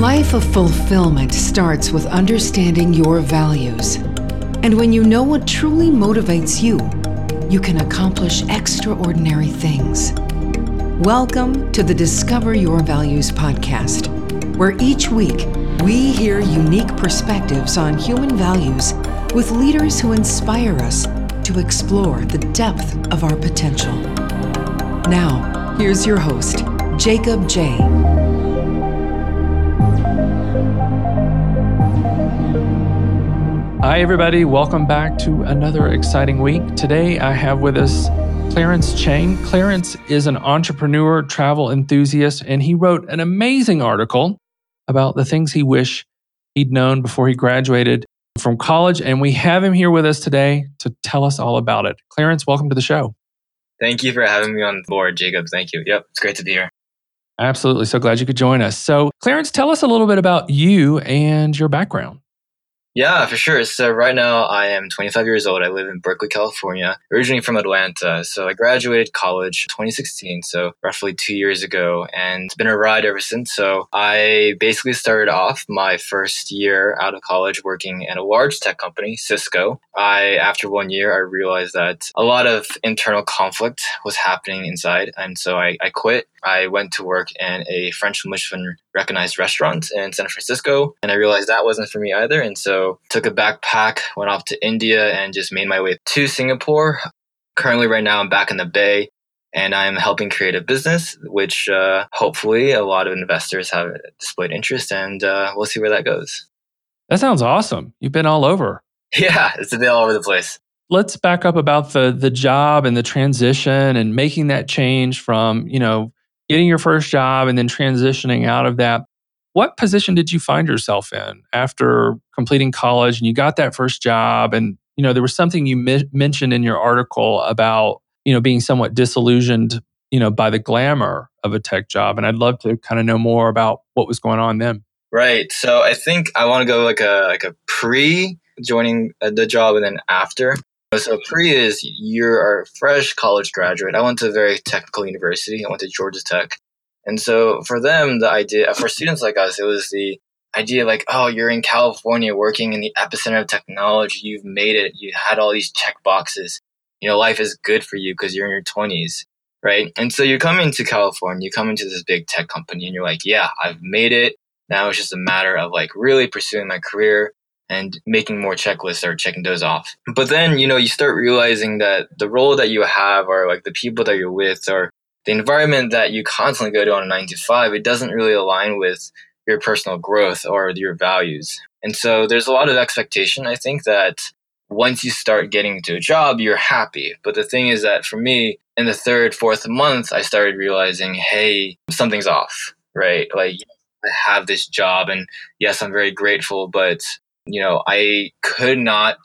life of fulfillment starts with understanding your values. And when you know what truly motivates you, you can accomplish extraordinary things. Welcome to the Discover Your Values podcast, where each week we hear unique perspectives on human values with leaders who inspire us to explore the depth of our potential. Now, here's your host, Jacob J. Hi, everybody. Welcome back to another exciting week. Today, I have with us Clarence Chang. Clarence is an entrepreneur, travel enthusiast, and he wrote an amazing article about the things he wished he'd known before he graduated from college. And we have him here with us today to tell us all about it. Clarence, welcome to the show. Thank you for having me on board, Jacob. Thank you. Yep, it's great to be here. Absolutely. So glad you could join us. So, Clarence, tell us a little bit about you and your background. Yeah, for sure. So right now I am 25 years old. I live in Berkeley, California, originally from Atlanta. So I graduated college 2016, so roughly two years ago, and it's been a ride ever since. So I basically started off my first year out of college working at a large tech company, Cisco. I, after one year, I realized that a lot of internal conflict was happening inside. And so I, I quit I went to work in a French Michelin recognized restaurant in San Francisco, and I realized that wasn't for me either. And so took a backpack, went off to India, and just made my way to Singapore. Currently, right now, I'm back in the Bay, and I'm helping create a business, which uh, hopefully a lot of investors have displayed interest, and uh, we'll see where that goes. That sounds awesome. You've been all over. Yeah, it's been all over the place let's back up about the the job and the transition and making that change from you know getting your first job and then transitioning out of that. What position did you find yourself in after completing college and you got that first job? And, you know, there was something you mi- mentioned in your article about, you know, being somewhat disillusioned, you know, by the glamour of a tech job. And I'd love to kind of know more about what was going on then. Right. So I think I want to go like a like a pre joining uh, the job and then after. So pre is you're a fresh college graduate. I went to a very technical university. I went to Georgia Tech. And so for them, the idea, for students like us, it was the idea like, oh, you're in California working in the epicenter of technology. You've made it. You had all these check boxes. You know, life is good for you because you're in your 20s, right? And so you're coming to California, you come into this big tech company and you're like, yeah, I've made it. Now it's just a matter of like really pursuing my career, and making more checklists or checking those off. But then, you know, you start realizing that the role that you have or like the people that you're with or the environment that you constantly go to on a nine to five, it doesn't really align with your personal growth or your values. And so there's a lot of expectation. I think that once you start getting into a job, you're happy. But the thing is that for me, in the third, fourth month, I started realizing, hey, something's off, right? Like, I have this job and yes, I'm very grateful, but you know, I could not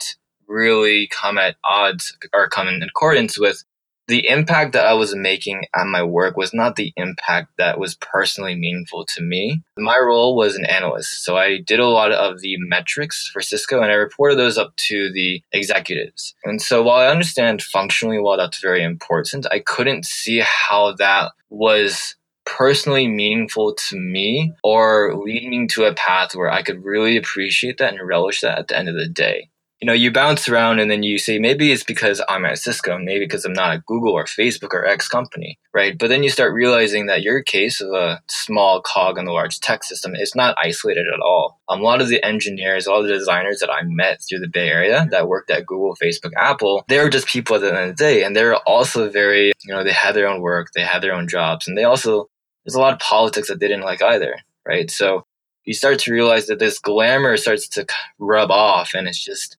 really come at odds or come in accordance with the impact that I was making at my work was not the impact that was personally meaningful to me. My role was an analyst. So I did a lot of the metrics for Cisco and I reported those up to the executives. And so while I understand functionally, while that's very important, I couldn't see how that was personally meaningful to me or lead me to a path where I could really appreciate that and relish that at the end of the day. You know, you bounce around and then you say, maybe it's because I'm at Cisco, maybe because I'm not at Google or Facebook or X company, right? But then you start realizing that your case of a small cog in the large tech system is not isolated at all. Um, a lot of the engineers, a lot of the designers that I met through the Bay Area that worked at Google, Facebook, Apple, they were just people at the end of the day. And they're also very, you know, they had their own work, they had their own jobs, and they also there's a lot of politics that they didn't like either, right? So you start to realize that this glamour starts to rub off, and it's just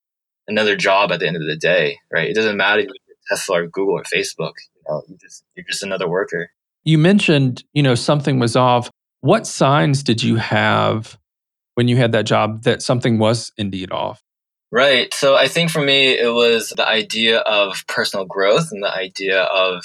another job at the end of the day, right? It doesn't matter if you're Tesla or Google or Facebook. You know, you just you're just another worker. You mentioned, you know, something was off. What signs did you have when you had that job that something was indeed off? Right. So I think for me, it was the idea of personal growth and the idea of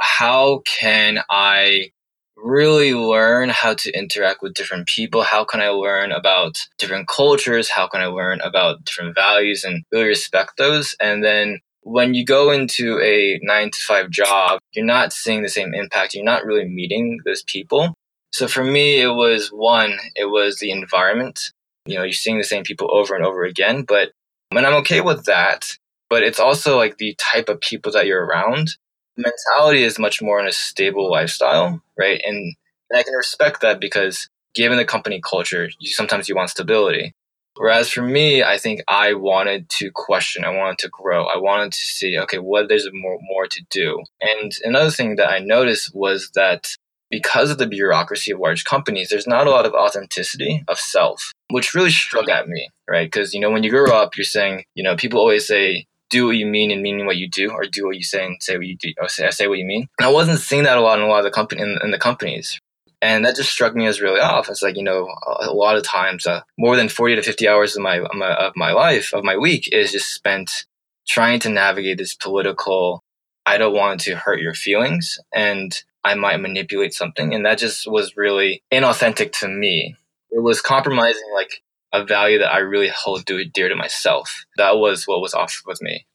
how can I really learn how to interact with different people? How can I learn about different cultures? How can I learn about different values and really respect those? And then when you go into a nine to five job, you're not seeing the same impact. You're not really meeting those people. So for me, it was one, it was the environment. You know, you're seeing the same people over and over again, but and I'm okay with that. But it's also like the type of people that you're around. Mentality is much more in a stable lifestyle, right? And, and I can respect that because given the company culture, you sometimes you want stability. Whereas for me, I think I wanted to question, I wanted to grow, I wanted to see, okay, what there's more more to do. And another thing that I noticed was that because of the bureaucracy of large companies, there's not a lot of authenticity of self, which really struck at me, right? Because, you know, when you grow up, you're saying, you know, people always say, do what you mean and mean what you do, or do what you say and say what you do, or say, say what you mean. And I wasn't seeing that a lot in a lot of the company in, in the companies. And that just struck me as really off. It's like, you know, a lot of times, uh, more than 40 to 50 hours of my, my, of my life, of my week is just spent trying to navigate this political, I don't want to hurt your feelings. And I might manipulate something. And that just was really inauthentic to me. It was compromising like a value that I really hold dear to myself. That was what was offered with me.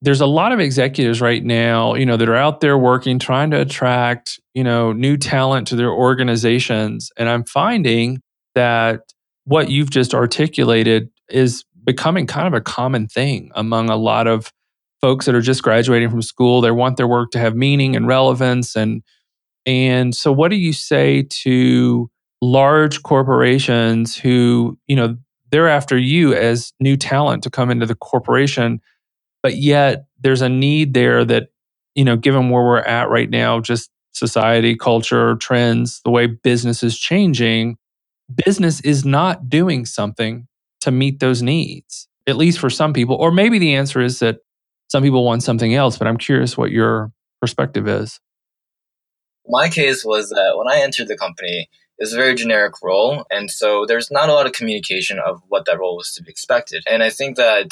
There's a lot of executives right now, you know, that are out there working, trying to attract, you know, new talent to their organizations. And I'm finding that what you've just articulated is becoming kind of a common thing among a lot of folks that are just graduating from school. They want their work to have meaning and relevance and and so what do you say to large corporations who, you know, they're after you as new talent to come into the corporation, but yet there's a need there that, you know, given where we're at right now, just society, culture, trends, the way business is changing, business is not doing something to meet those needs, at least for some people. Or maybe the answer is that some people want something else, but I'm curious what your perspective is. My case was that when I entered the company, it was a very generic role. And so there's not a lot of communication of what that role was to be expected. And I think that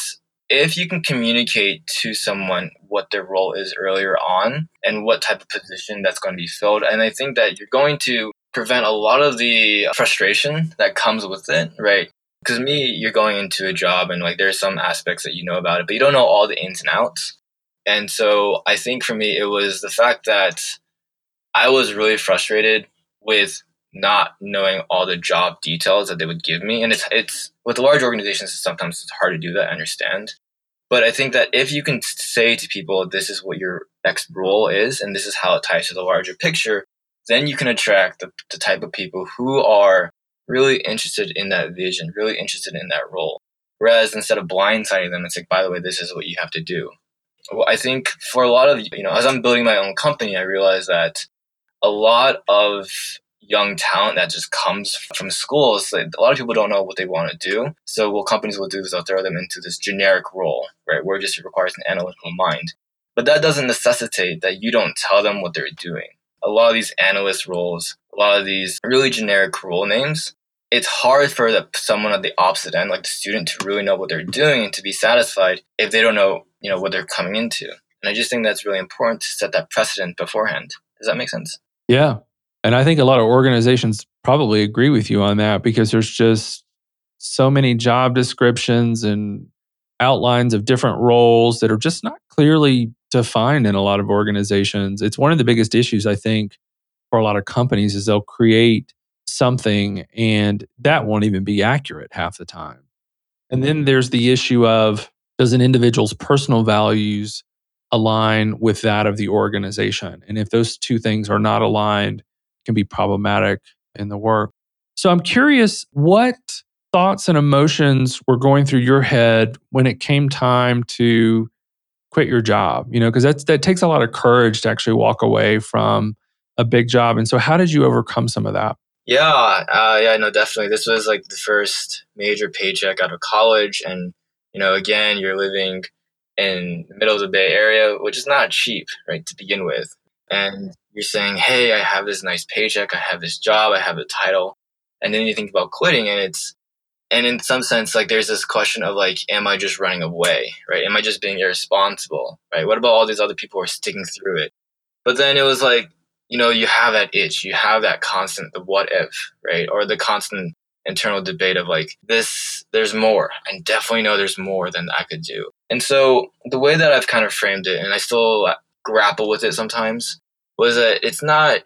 if you can communicate to someone what their role is earlier on and what type of position that's going to be filled, and I think that you're going to prevent a lot of the frustration that comes with it, right? Because me, you're going into a job and like there's some aspects that you know about it, but you don't know all the ins and outs. And so I think for me, it was the fact that I was really frustrated with not knowing all the job details that they would give me. And it's it's with large organizations, sometimes it's hard to do that. I understand. But I think that if you can say to people, this is what your next role is, and this is how it ties to the larger picture, then you can attract the, the type of people who are really interested in that vision, really interested in that role. Whereas instead of blindsiding them, it's like, by the way, this is what you have to do. Well, I think for a lot of, you know, as I'm building my own company, I realize that a lot of young talent that just comes from schools. A lot of people don't know what they want to do. So what companies will do is they'll throw them into this generic role, right, where it just requires an analytical mind. But that doesn't necessitate that you don't tell them what they're doing. A lot of these analyst roles, a lot of these really generic role names, it's hard for the, someone at the opposite end, like the student, to really know what they're doing and to be satisfied if they don't know, you know, what they're coming into. And I just think that's really important to set that precedent beforehand. Does that make sense? Yeah. And I think a lot of organizations probably agree with you on that because there's just so many job descriptions and outlines of different roles that are just not clearly defined in a lot of organizations. It's one of the biggest issues I think for a lot of companies is they'll create something and that won't even be accurate half the time. And then there's the issue of does an individual's personal values align with that of the organization. And if those two things are not aligned, can be problematic in the work. So I'm curious what thoughts and emotions were going through your head when it came time to quit your job, you know, because that takes a lot of courage to actually walk away from a big job. And so how did you overcome some of that? Yeah, uh, yeah, no, definitely. This was like the first major paycheck out of college, and you know, again, you're living in the middle of the Bay Area, which is not cheap, right, to begin with. And you're saying, hey, I have this nice paycheck, I have this job, I have a title. And then you think about quitting, and it's, and in some sense, like there's this question of like, am I just running away, right? Am I just being irresponsible, right? What about all these other people who are sticking through it? But then it was like, you know, you have that itch, you have that constant, the what if, right? Or the constant internal debate of like, this, there's more. I definitely know there's more than I could do. And so the way that I've kind of framed it, and I still grapple with it sometimes, was that it's not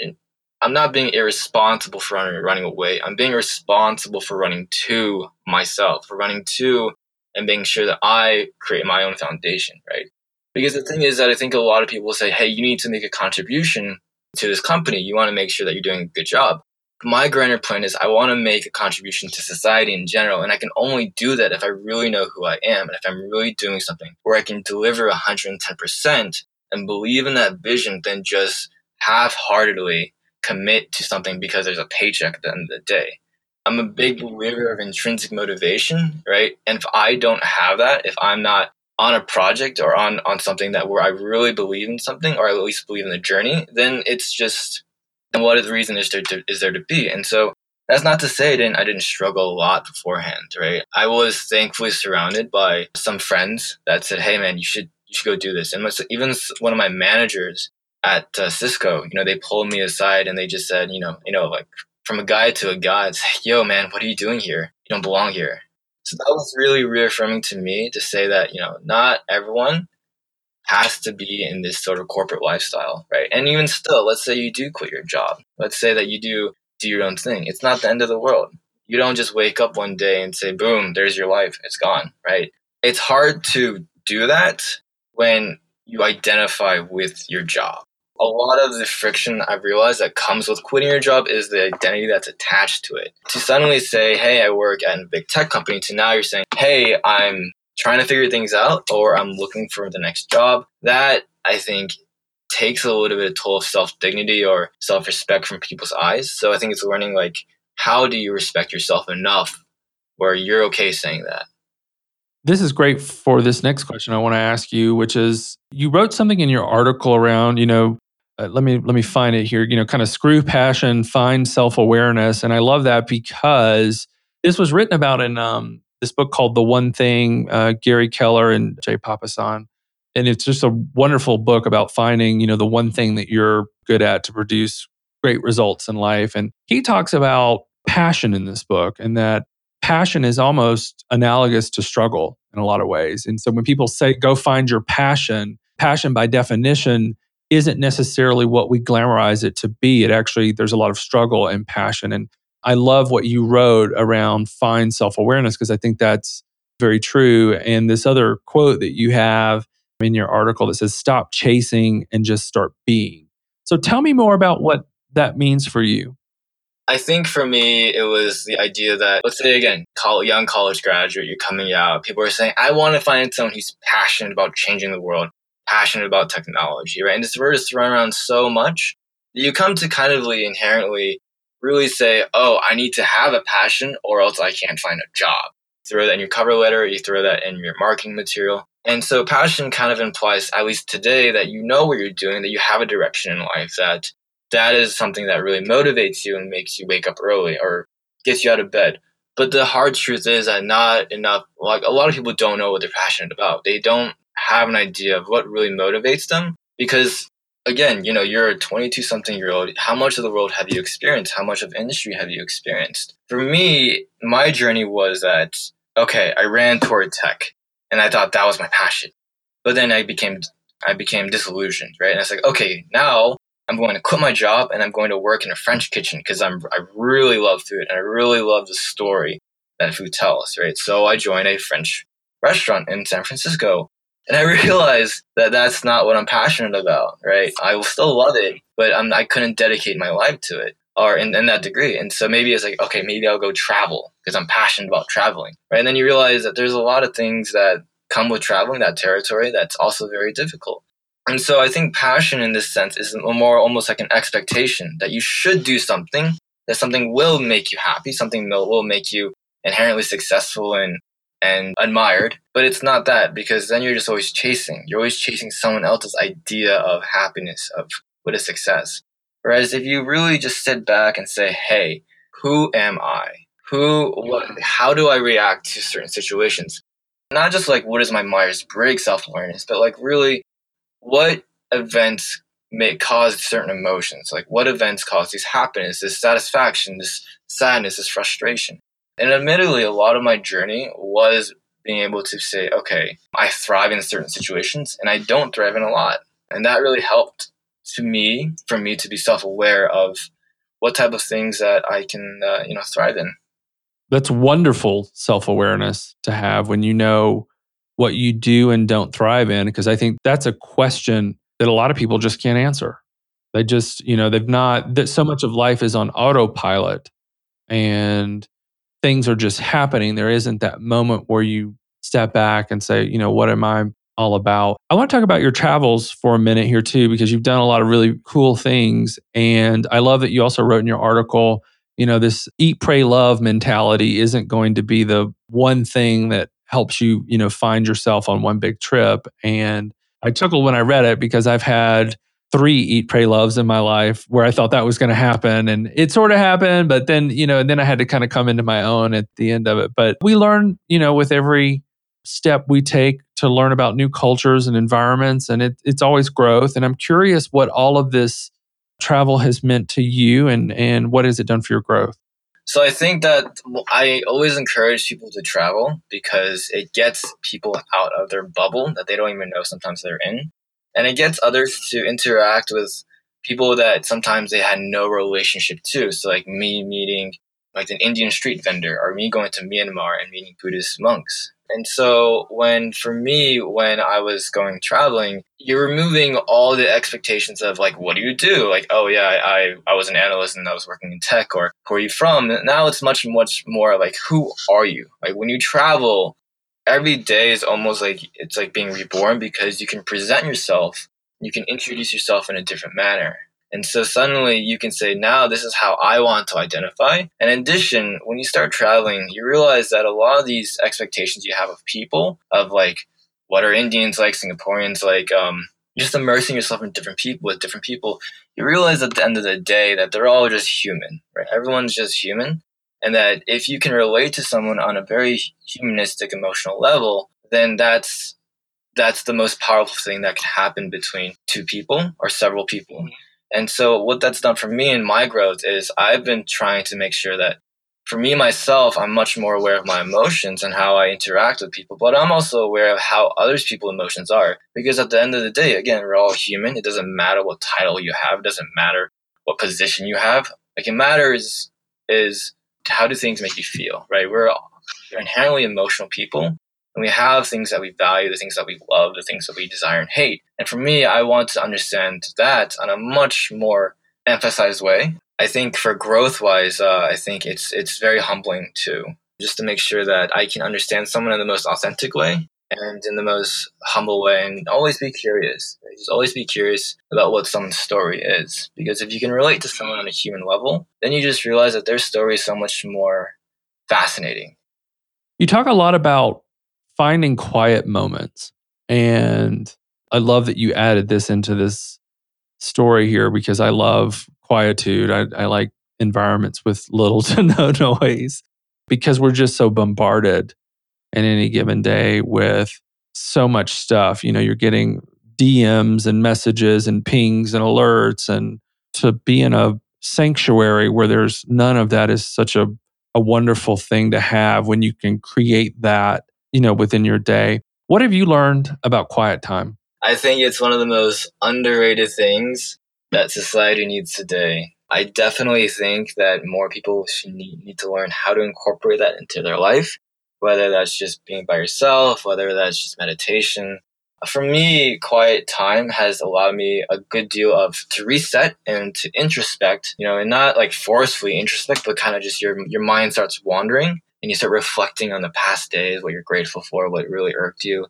I'm not being irresponsible for running, running away. I'm being responsible for running to myself, for running to and being sure that I create my own foundation, right? Because the thing is that I think a lot of people say, hey, you need to make a contribution to this company. You want to make sure that you're doing a good job. My grander plan is I want to make a contribution to society in general. And I can only do that if I really know who I am and if I'm really doing something where I can deliver 110% and believe in that vision than just half heartedly commit to something because there's a paycheck at the end of the day. I'm a big mm-hmm. believer of intrinsic motivation, right? And if I don't have that, if I'm not on a project or on on something that where I really believe in something or I at least believe in the journey, then it's just and what is the reason is there to, is there to be? And so that's not to say I didn't I didn't struggle a lot beforehand, right? I was thankfully surrounded by some friends that said, "Hey, man, you should you should go do this." And even one of my managers at uh, Cisco, you know, they pulled me aside and they just said, you know, you know, like from a guy to a guy, it's like, yo, man, what are you doing here? You don't belong here. So that was really reaffirming to me to say that, you know, not everyone has to be in this sort of corporate lifestyle, right? And even still, let's say you do quit your job. Let's say that you do do your own thing. It's not the end of the world. You don't just wake up one day and say, boom, there's your life. It's gone, right? It's hard to do that when you identify with your job a lot of the friction I've realized that comes with quitting your job is the identity that's attached to it. To suddenly say, hey, I work at a big tech company, to now you're saying, hey, I'm trying to figure things out or I'm looking for the next job, that I think takes a little bit of toll of self dignity or self respect from people's eyes. So I think it's learning like, how do you respect yourself enough where you're okay saying that? This is great for this next question I want to ask you, which is you wrote something in your article around, you know, uh, let me let me find it here you know kind of screw passion find self-awareness. And i love that because this was written about in um, this book called the one thing uh, gary keller and jay papasan. And it's just a wonderful book about finding you know the one thing that you're good at to produce great results in life. And he talks about passion in this book and that passion is almost analogous to struggle in a lot of ways. And so when people say go find your passion passion by definition isn't necessarily what we glamorize it to be. It actually, there's a lot of struggle and passion. And I love what you wrote around find self awareness because I think that's very true. And this other quote that you have in your article that says, stop chasing and just start being. So tell me more about what that means for you. I think for me, it was the idea that, let's say again, college, young college graduate, you're coming out, people are saying, I want to find someone who's passionate about changing the world passionate about technology, right? And this word is thrown around so much that you come to kind of inherently really say, oh, I need to have a passion or else I can't find a job. Throw that in your cover letter, you throw that in your marketing material. And so passion kind of implies, at least today, that you know what you're doing, that you have a direction in life, that that is something that really motivates you and makes you wake up early or gets you out of bed. But the hard truth is that not enough, like a lot of people don't know what they're passionate about. They don't have an idea of what really motivates them? Because again you know you're a 22 something year old how much of the world have you experienced? How much of industry have you experienced? For me my journey was that okay i ran toward tech and i thought that was my passion. But then i became i became disillusioned right? And i was like okay now i'm going to quit my job and i'm going to work in a french kitchen because i'm i really love food and i really love the story that food tells right? So i joined a french restaurant in san francisco and I realized that that's not what I'm passionate about, right? I will still love it, but I'm, I couldn't dedicate my life to it or in, in that degree. And so maybe it's like, okay, maybe I'll go travel because I'm passionate about traveling, right? And then you realize that there's a lot of things that come with traveling that territory that's also very difficult. And so I think passion in this sense is more almost like an expectation that you should do something, that something will make you happy, something will make you inherently successful and and admired. But it's not that because then you're just always chasing. You're always chasing someone else's idea of happiness, of what is success. Whereas if you really just sit back and say, hey, who am I? Who, what, how do I react to certain situations? Not just like, what is my Myers Briggs self awareness, but like, really, what events may cause certain emotions? Like, what events cause this happiness, this satisfaction, this sadness, this frustration? And admittedly, a lot of my journey was being able to say, okay, I thrive in certain situations and I don't thrive in a lot. And that really helped to me, for me to be self aware of what type of things that I can, uh, you know, thrive in. That's wonderful self awareness to have when you know what you do and don't thrive in, because I think that's a question that a lot of people just can't answer. They just, you know, they've not, that so much of life is on autopilot and things are just happening. There isn't that moment where you step back and say, you know, what am I all about? I want to talk about your travels for a minute here too, because you've done a lot of really cool things. And I love that you also wrote in your article, you know, this eat, pray, love mentality isn't going to be the one thing that helps you, you know, find yourself on one big trip. And I chuckled when I read it because I've had three eat pray loves in my life where i thought that was going to happen and it sort of happened but then you know and then i had to kind of come into my own at the end of it. But we learn you know with every step we take to learn about new cultures and environments and it, it's always growth and i'm curious what all of this travel has meant to you and and what has it done for your growth? So i think that i always encourage people to travel because it gets people out of their bubble that they don't even know sometimes they're in and it gets others to interact with people that sometimes they had no relationship to. So like me meeting like an Indian street vendor or me going to Myanmar and meeting Buddhist monks. And so when for me when I was going traveling, you're removing all the expectations of like what do you do? Like, oh yeah, I I was an analyst and I was working in tech or who are you from? Now it's much much more like who are you? Like when you travel, every day is almost like it's like being reborn because you can present yourself, you can introduce yourself in a different manner. And so suddenly you can say, now this is how I want to identify. And in addition, when you start traveling, you realize that a lot of these expectations you have of people, of like, what are Indians like, Singaporeans like, um, just immersing yourself in different people with different people, you realize at the end of the day that they're all just human, right? Everyone's just human and that if you can relate to someone on a very humanistic emotional level then that's that's the most powerful thing that can happen between two people or several people. And so what that's done for me in my growth is i've been trying to make sure that for me myself i'm much more aware of my emotions and how i interact with people but i'm also aware of how others people's emotions are. Because at the end of the day again we're all human. It doesn't matter what title you have. It doesn't matter what position you have. Like it matters is how do things make you feel, right? We're, we're inherently emotional people and we have things that we value, the things that we love, the things that we desire and hate. And for me, I want to understand that on a much more emphasized way. I think for growth wise, uh, I think it's it's very humbling too, just to make sure that I can understand someone in the most authentic way and in the most humble way and always be curious. Just always be curious about what someone's story is. Because if you can relate to someone on a human level, then you just realize that their story is so much more fascinating. You talk a lot about finding quiet moments. And I love that you added this into this story here because I love quietude. I, I like environments with little to no noise because we're just so bombarded in any given day with so much stuff. You know, you're getting DMs and messages and pings and alerts. And to be in a sanctuary where there's none of that is such a, a wonderful thing to have when you can create that, you know, within your day. What have you learned about quiet time? I think it's one of the most underrated things that society needs today. I definitely think that more people should need, need to learn how to incorporate that into their life whether that's just being by yourself, whether that's just meditation. For me, quiet time has allowed me a good deal of to reset and to introspect, you know, and not like forcefully introspect, but kind of just your your mind starts wandering and you start reflecting on the past days, what you're grateful for, what really irked you,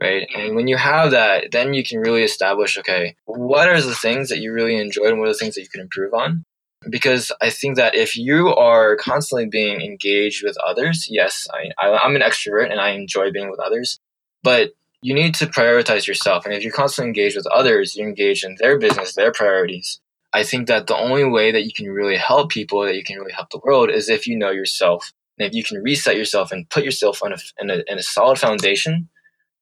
right? And mm-hmm. when you have that, then you can really establish, okay, what are the things that you really enjoyed and what are the things that you can improve on? Because I think that if you are constantly being engaged with others, yes, I, I, am an extrovert and I enjoy being with others, but you need to prioritize yourself. And if you're constantly engaged with others, you engage in their business, their priorities. I think that the only way that you can really help people, that you can really help the world, is if you know yourself. And if you can reset yourself and put yourself on a, in, a, in a solid foundation,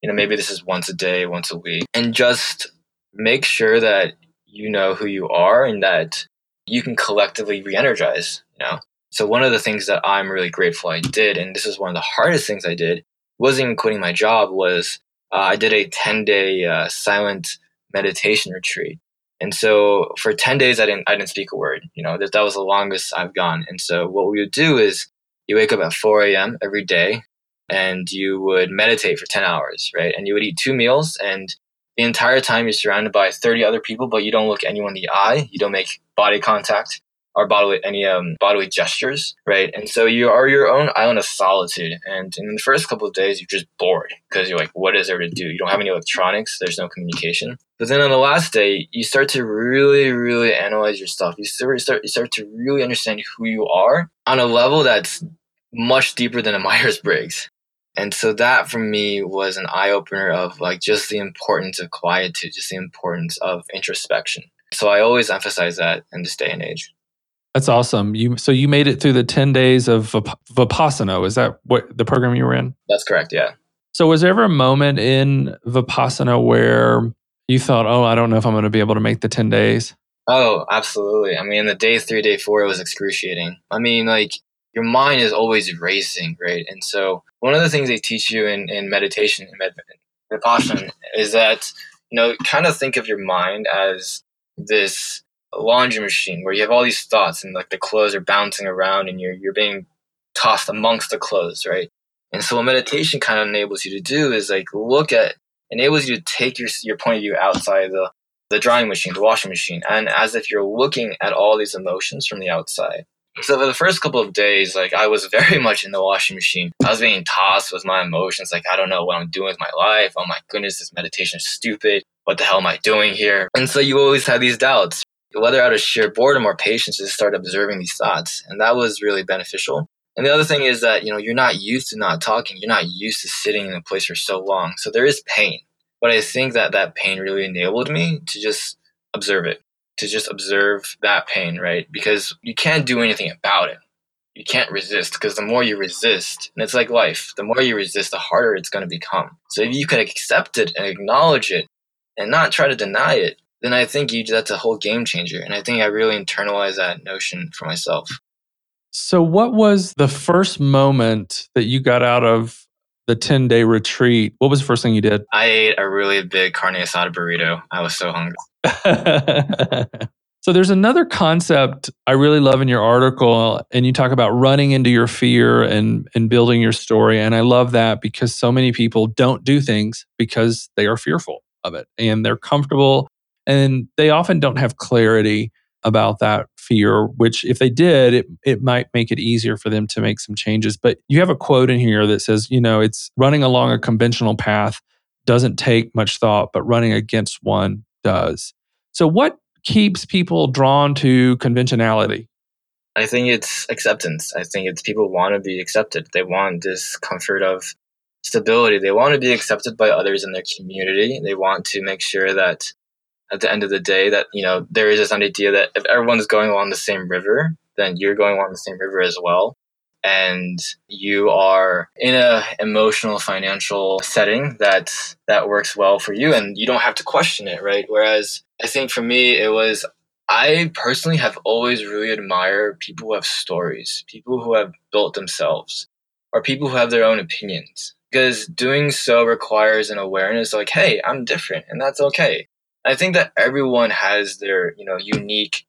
you know, maybe this is once a day, once a week, and just make sure that you know who you are and that you can collectively re-energize you know so one of the things that i'm really grateful i did and this is one of the hardest things i did wasn't even quitting my job was uh, i did a 10 day uh, silent meditation retreat And so for 10 days, I didn't, I didn't speak a word. You know, that, that was the longest I've gone. And so what we would do is you wake up at 4 a.m. every day and you would meditate for 10 hours, right? And you would eat two meals and the entire time you're surrounded by 30 other people, but you don't look anyone in the eye. You don't make body contact or bodily any um, bodily gestures, right? And so you are your own island of solitude. And in the first couple of days, you're just bored because you're like, what is there to do? You don't have any electronics. There's no communication. But then on the last day, you start to really, really analyze your stuff. You start, you start, to really understand who you are on a level that's much deeper than a Myers Briggs. And so that for me was an eye opener of like just the importance of quietude, just the importance of introspection. So I always emphasize that in this day and age. That's awesome. You so you made it through the 10 days of Vipassana. Is that what the program you were in? That's correct, yeah. So was there ever a moment in Vipassana where you thought, "Oh, I don't know if I'm going to be able to make the 10 days?" Oh, absolutely. I mean, the day 3, day 4 it was excruciating. I mean, like your mind is always racing, right? And so one of the things they teach you in, in meditation in med- Vipassana is that you know kind of think of your mind as this laundry machine where you have all these thoughts and like the clothes are bouncing around and you're you're being tossed amongst the clothes, right? And so what meditation kind of enables you to do is like look at enables you to take your your point of view outside the the drying machine, the washing machine, and as if you're looking at all these emotions from the outside. So for the first couple of days, like I was very much in the washing machine. I was being tossed with my emotions, like I don't know what I'm doing with my life. Oh my goodness, this meditation is stupid. What the hell am I doing here? And so you always have these doubts whether out of sheer boredom or patience, just start observing these thoughts. And that was really beneficial. And the other thing is that, you know, you're not used to not talking. You're not used to sitting in a place for so long. So there is pain. But I think that that pain really enabled me to just observe it, to just observe that pain, right? Because you can't do anything about it. You can't resist because the more you resist, and it's like life, the more you resist, the harder it's going to become. So if you can accept it and acknowledge it and not try to deny it, then I think you that's a whole game changer. And I think I really internalized that notion for myself. So, what was the first moment that you got out of the 10 day retreat? What was the first thing you did? I ate a really big carne asada burrito. I was so hungry. so, there's another concept I really love in your article, and you talk about running into your fear and, and building your story. And I love that because so many people don't do things because they are fearful of it and they're comfortable and they often don't have clarity about that fear, which if they did, it, it might make it easier for them to make some changes. But you have a quote in here that says, you know, it's running along a conventional path doesn't take much thought, but running against one does. So, what keeps people drawn to conventionality? I think it's acceptance. I think it's people want to be accepted. They want this comfort of stability. They want to be accepted by others in their community. They want to make sure that at the end of the day that you know there is this idea that if everyone's going along the same river then you're going along the same river as well and you are in a emotional financial setting that that works well for you and you don't have to question it right? Whereas i think for me it was i personally have always really admired people who have stories people who have built themselves or people who have their own opinions because doing so requires an awareness like hey i'm different and that's okay. I think that everyone has their, you know, unique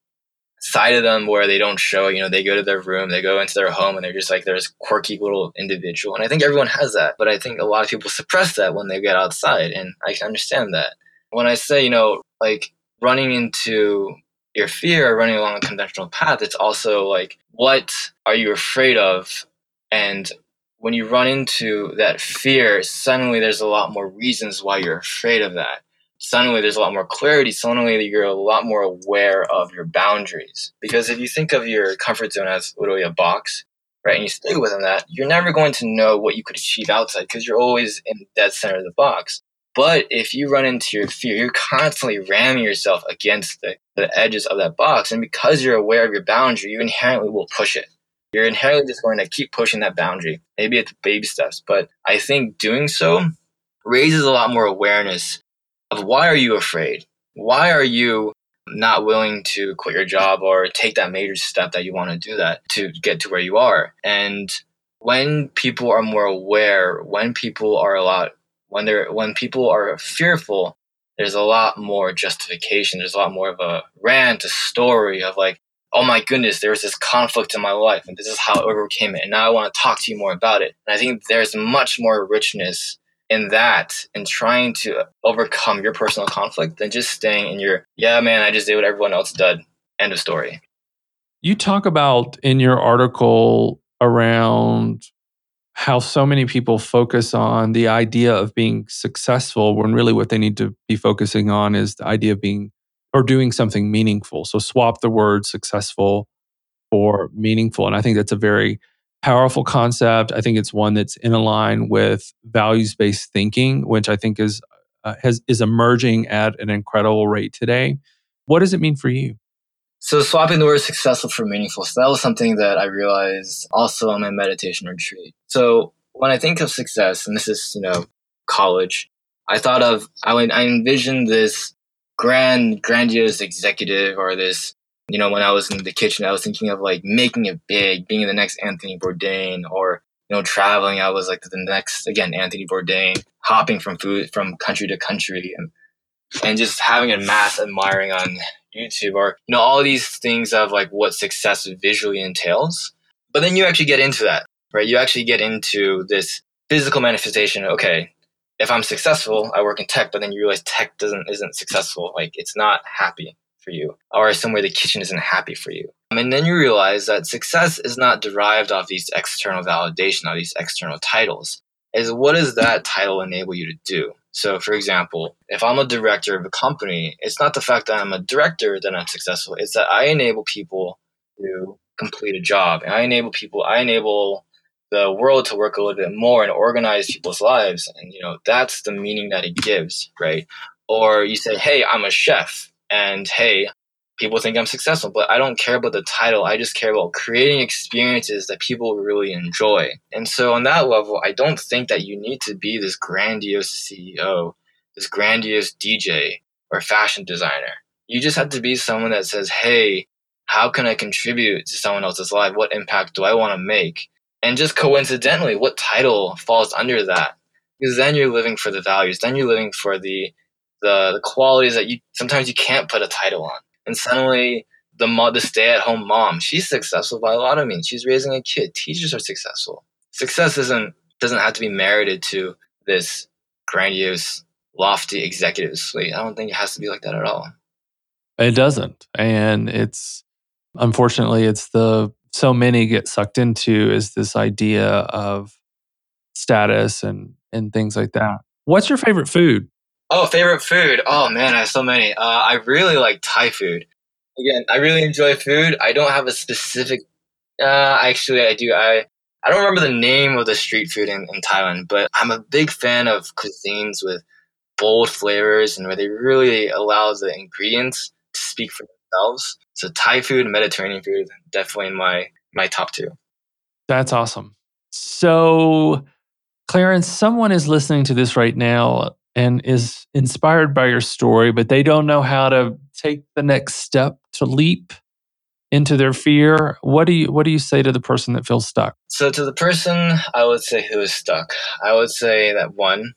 side of them where they don't show, you know, they go to their room, they go into their home and they're just like there's quirky little individual. And I think everyone has that. But I think a lot of people suppress that when they get outside. And I can understand that. When I say, you know, like running into your fear or running along a conventional path, it's also like, what are you afraid of? And when you run into that fear, suddenly there's a lot more reasons why you're afraid of that suddenly there's a lot more clarity. Suddenly you're a lot more aware of your boundaries. Because if you think of your comfort zone as literally a box, right, and you stay within that, you're never going to know what you could achieve outside because you're always in dead center of the box. But if you run into your fear, you're constantly ramming yourself against the, the edges of that box. And because you're aware of your boundary, you inherently will push it. You're inherently just going to keep pushing that boundary. Maybe it's baby steps, but I think doing so raises a lot more awareness of why are you afraid? Why are you not willing to quit your job or take that major step that you want to do that to get to where you are? And when people are more aware, when people are a lot when they're when people are fearful, there's a lot more justification. There's a lot more of a rant, a story of like, oh my goodness, there was this conflict in my life and this is how I overcame it. And now I want to talk to you more about it. And I think there's much more richness in that in trying to overcome your personal conflict than just staying in your, yeah, man, I just did what everyone else did. End of story. You talk about in your article around how so many people focus on the idea of being successful when really what they need to be focusing on is the idea of being or doing something meaningful. So swap the word successful for meaningful. And I think that's a very powerful concept. I think it's one that's in line with values based thinking, which I think is uh, has is emerging at an incredible rate today. What does it mean for you? So swapping the word successful for meaningful. So that was something that I realized also on my meditation retreat. So when I think of success, and this is, you know, college, I thought of, I, I envisioned this grand, grandiose executive or this, you know, when I was in the kitchen, I was thinking of like making it big, being the next Anthony Bourdain or, you know, traveling. I was like the next, again, Anthony Bourdain, hopping from food, from country to country and, and just having a mass admiring on YouTube or, you know, all these things of like what success visually entails. But then you actually get into that, right? You actually get into this physical manifestation. Okay, if I'm successful, I work in tech, but then you realize tech doesn't isn't successful. Like it's not happy for you, or somewhere the kitchen isn't happy for you. Um, and then you realize that success is not derived off these external validation, or these external titles. Is what does that title enable you to do? So, for example, if I'm a director of a company, it's not the fact that I'm a director that I'm successful. It's that I enable people to complete a job, and I enable people. I enable the world to work a little bit more and organize people's lives, and you know that's the meaning that it gives, right? Or you say, "Hey, I'm a chef," and hey, people think I'm successful, but I don't care about the title. I just care about creating experiences that people really enjoy. And so, on that level, I don't think that you need to be this grandiose CEO, this grandiose DJ, or fashion designer. You just have to be someone that says, hey, how can I contribute to someone else's life? What impact do I want to make? And just coincidentally, what title falls under that? Because then you're living for the values, then you're living for the the, the qualities that you sometimes you can't put a title on and suddenly the mom, the stay-at-home mom, she's successful by a lot of means. She's raising a kid. Teachers are successful. Success isn't doesn't have to be merited to this grandiose, lofty executive suite. I don't think it has to be like that at all. It doesn't, and it's unfortunately it's the so many get sucked into is this idea of status and and things like that. What's your favorite food? Oh, favorite food. Oh man, I have so many. Uh, I really like Thai food. Again, I really enjoy food. I don't have a specific. Uh, actually, I do. I I don't remember the name of the street food in, in Thailand, but I'm a big fan of cuisines with bold flavors and where they really allow the ingredients to speak for themselves. So Thai food and Mediterranean food definitely in my my top two. That's awesome. So, Clarence, someone is listening to this right now and is inspired by your story, but they don't know how to take the next step to leap into their fear, what do you what do you say to the person that feels stuck? So to the person I would say who is stuck, I would say that one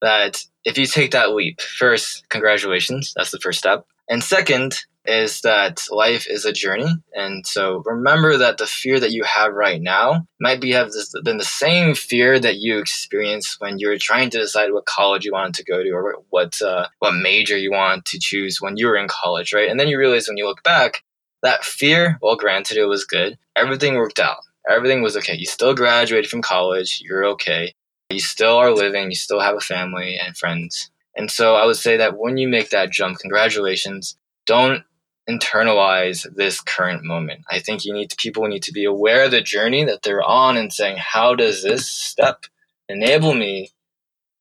that if you take that leap, first, congratulations, that's the first step. And second, is that life is a journey. And so remember that the fear that you have right now might be have this, the same fear that you experienced when you were trying to decide what college you wanted to go to or what, uh, what major you wanted to choose when you were in college, right? And then you realize when you look back, that fear, well, granted, it was good. Everything worked out. Everything was okay. You still graduated from college. You're okay. You still are living. You still have a family and friends. And so I would say that when you make that jump, congratulations. Don't internalize this current moment. I think you need to, people need to be aware of the journey that they're on and saying, how does this step enable me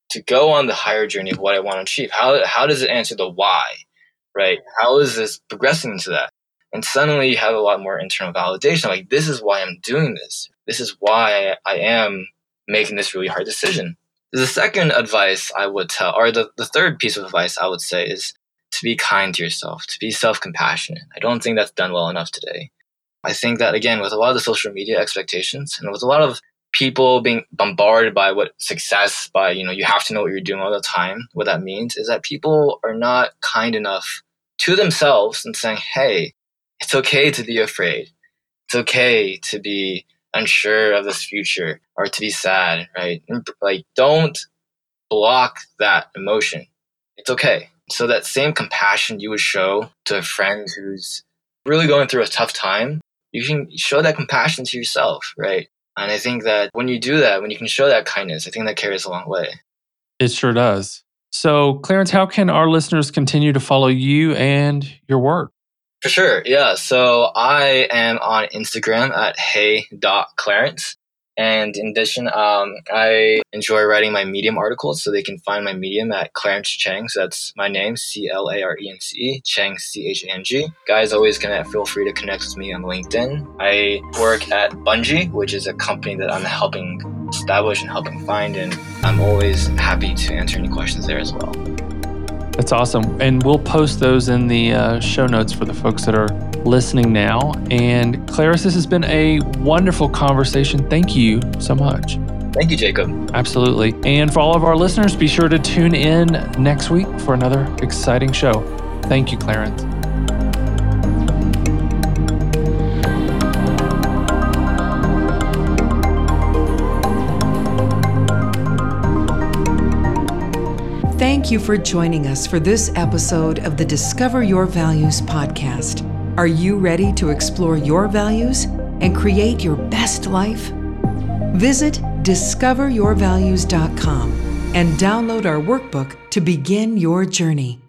to go on the higher journey of what I want to achieve? How, how does it answer the why, right? How is this progressing to that? And suddenly you have a lot more internal validation. Like, this is why I'm doing this. This is why I am making this really hard decision. The second advice I would tell, or the, the third piece of advice I would say is to be kind to yourself, to be self compassionate. I don't think that's done well enough today. I think that, again, with a lot of the social media expectations and with a lot of people being bombarded by what success by you know you have to know what you're doing all the time what that means is that people are not kind enough to themselves and saying hey it's okay to be afraid it's okay to be unsure of this future or to be sad right like don't block that emotion it's okay so that same compassion you would show to a friend who's really going through a tough time you can show that compassion to yourself right and I think that when you do that, when you can show that kindness, I think that carries a long way. It sure does. So, Clarence, how can our listeners continue to follow you and your work? For sure. Yeah. So I am on Instagram at hey.clarence. And in addition, um, I enjoy writing my Medium articles, so they can find my Medium at Clarence Chang. So that's my name, C L A R E N C E, Chang, C H A N G. Guys, always gonna feel free to connect with me on LinkedIn. I work at Bungie, which is a company that I'm helping establish and helping find, and I'm always happy to answer any questions there as well. That's awesome. And we'll post those in the uh, show notes for the folks that are listening now. And Clarence, this has been a wonderful conversation. Thank you so much. Thank you, Jacob. Absolutely. And for all of our listeners, be sure to tune in next week for another exciting show. Thank you, Clarence. Thank you for joining us for this episode of the Discover Your Values podcast. Are you ready to explore your values and create your best life? Visit discoveryourvalues.com and download our workbook to begin your journey.